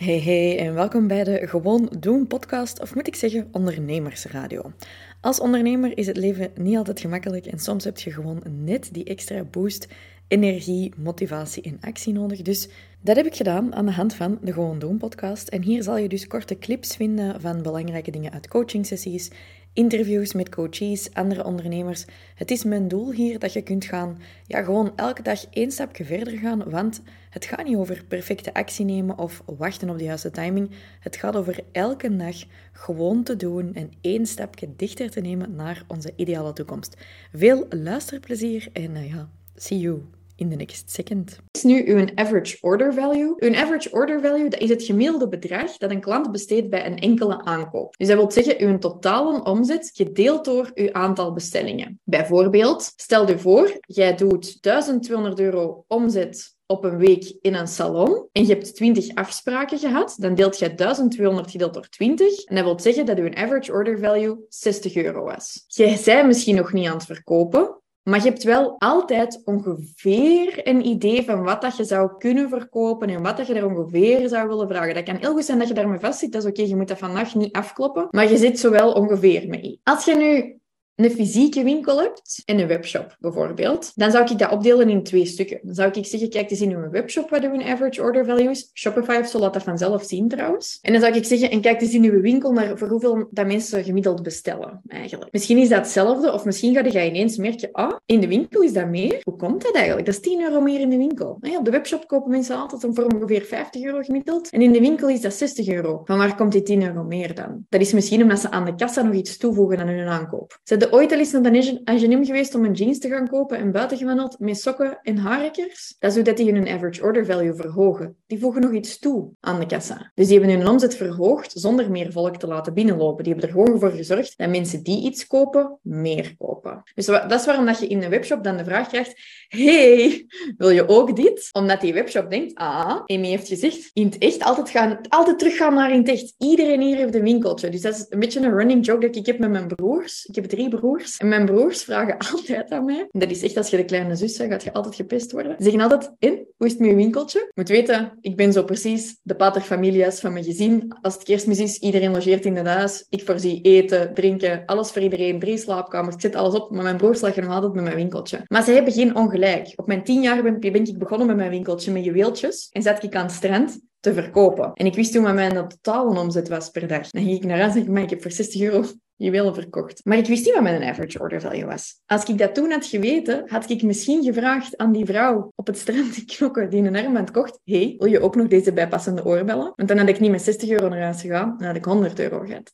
Hey hey en welkom bij de Gewoon Doen podcast, of moet ik zeggen ondernemersradio. Als ondernemer is het leven niet altijd gemakkelijk en soms heb je gewoon net die extra boost, energie, motivatie en actie nodig. Dus dat heb ik gedaan aan de hand van de Gewoon Doen podcast. En hier zal je dus korte clips vinden van belangrijke dingen uit coachingsessies, interviews met coaches, andere ondernemers. Het is mijn doel hier dat je kunt gaan, ja, gewoon elke dag één stapje verder gaan, want het gaat niet over perfecte actie nemen of wachten op de juiste timing. Het gaat over elke dag gewoon te doen en één stapje dichter te nemen naar onze ideale toekomst. Veel luisterplezier en uh, ja, see you in the next second. is nu uw average order value? Uw average order value dat is het gemiddelde bedrag dat een klant besteedt bij een enkele aankoop. Dus dat wil zeggen uw totale omzet gedeeld door uw aantal bestellingen. Bijvoorbeeld, stel je voor, jij doet 1200 euro omzet op een week in een salon en je hebt 20 afspraken gehad, dan deelt je 1200 gedeeld door 20. En dat wil zeggen dat je average order value 60 euro was. Jij bent misschien nog niet aan het verkopen, maar je hebt wel altijd ongeveer een idee van wat dat je zou kunnen verkopen en wat dat je er ongeveer zou willen vragen. Dat kan heel goed zijn dat je daarmee vastzit. Dat is oké, je moet dat vandaag niet afkloppen. Maar je zit zo wel ongeveer mee. Als je nu een fysieke winkel hebt en een webshop bijvoorbeeld, dan zou ik dat opdelen in twee stukken. Dan zou ik zeggen, kijk eens in uw webshop wat uw average order value is. Shopify laat dat vanzelf zien trouwens. En dan zou ik zeggen, en kijk eens in uw winkel naar voor hoeveel dat mensen gemiddeld bestellen eigenlijk. Misschien is dat hetzelfde of misschien ga je ineens merken, ah, in de winkel is dat meer. Hoe komt dat eigenlijk? Dat is 10 euro meer in de winkel. Op de webshop kopen mensen altijd voor ongeveer 50 euro gemiddeld. En in de winkel is dat 60 euro. Van waar komt die 10 euro meer dan? Dat is misschien omdat ze aan de kassa nog iets toevoegen aan hun aankoop. Ze ooit al eens naar de H&M geweest om een jeans te gaan kopen en buiten gewandeld met sokken en haarrekkers? Dat is dat die hun average order value verhogen. Die voegen nog iets toe aan de kassa. Dus die hebben hun omzet verhoogd zonder meer volk te laten binnenlopen. Die hebben er gewoon voor gezorgd dat mensen die iets kopen, meer kopen. Dus dat is waarom dat je in een webshop dan de vraag krijgt, hey, wil je ook dit? Omdat die webshop denkt, ah, Amy heeft gezegd, in het echt altijd, gaan, altijd teruggaan naar in het echt. Iedereen hier heeft een winkeltje. Dus dat is een beetje een running joke dat ik heb met mijn broers. Ik heb drie broers. En mijn broers vragen altijd aan mij, dat is echt als je de kleine zus bent, gaat je altijd gepest worden. Ze zeggen altijd, in, hoe is het met je winkeltje? Je moet weten, ik ben zo precies de paterfamilias van mijn gezin. Als het kerstmis is, iedereen logeert in het huis. Ik voorzie eten, drinken, alles voor iedereen. Drie slaapkamers, ik zet alles op. Maar mijn broers lachen nog altijd met mijn winkeltje. Maar ze hebben geen ongelijk. Op mijn tien jaar ben, ik begonnen met mijn winkeltje met juweeltjes. En zat ik aan het strand te verkopen. En ik wist toen wat mijn totale omzet was per dag. Dan ging ik naar huis en ik, ik heb voor 60 euro juwelen verkocht. Maar ik wist niet wat mijn average order value was. Als ik dat toen had geweten, had ik misschien gevraagd aan die vrouw op het strand in Knokken die een armband kocht, hey, wil je ook nog deze bijpassende oorbellen? Want dan had ik niet met 60 euro naar huis gegaan, dan had ik 100 euro gehad.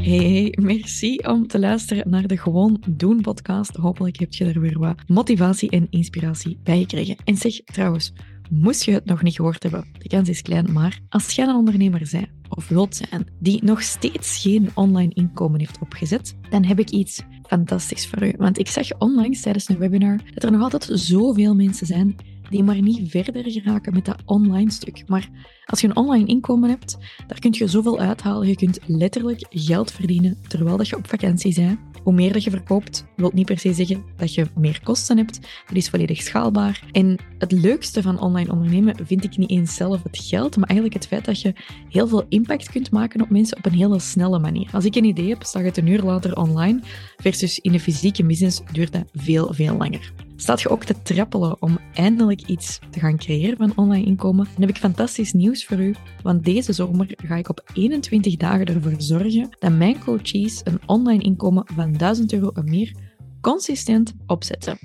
Hey, merci om te luisteren naar de Gewoon Doen podcast. Hopelijk heb je er weer wat motivatie en inspiratie bij gekregen. En zeg trouwens, moest je het nog niet gehoord hebben, de kans is klein, maar als jij een ondernemer bent of wilt zijn die nog steeds geen online inkomen heeft opgezet, dan heb ik iets fantastisch voor u. Want ik zag onlangs tijdens een webinar dat er nog altijd zoveel mensen zijn die maar niet verder geraken met dat online stuk. Maar als je een online inkomen hebt, daar kun je zoveel uithalen. Je kunt letterlijk geld verdienen terwijl dat je op vakantie bent. Hoe meer dat je verkoopt, wil niet per se zeggen dat je meer kosten hebt. Dat is volledig schaalbaar. En het leukste van online ondernemen vind ik niet eens zelf het geld, maar eigenlijk het feit dat je heel veel impact kunt maken op mensen op een hele snelle manier. Als ik een idee heb, staat het een uur later online, versus in een fysieke business duurt dat veel, veel langer. Staat je ook te trappelen om eindelijk iets te gaan creëren van online inkomen? Dan heb ik fantastisch nieuws voor u, want deze zomer ga ik op 21 dagen ervoor zorgen dat mijn coaches een online inkomen van 1000 euro en meer consistent opzetten.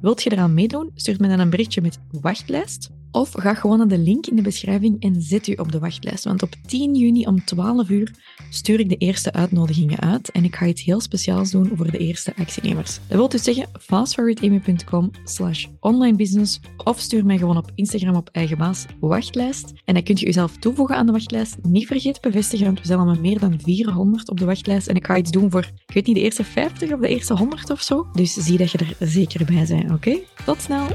Wilt je eraan meedoen? Stuur me dan een berichtje met wachtlijst of ga gewoon naar de link in de beschrijving en zet u op de wachtlijst. Want op 10 juni om 12 uur stuur ik de eerste uitnodigingen uit en ik ga iets heel speciaals doen voor de eerste actienemers. Dat wil dus zeggen fastforwardamy.com slash onlinebusiness of stuur mij gewoon op Instagram op eigen baas wachtlijst. En dan kunt je jezelf toevoegen aan de wachtlijst. Niet vergeten bevestigen, want we zijn al met meer dan 400 op de wachtlijst en ik ga iets doen voor, ik weet niet, de eerste 50 of de eerste 100 of zo. Dus zie dat je er zeker bij bent, oké? Tot snel!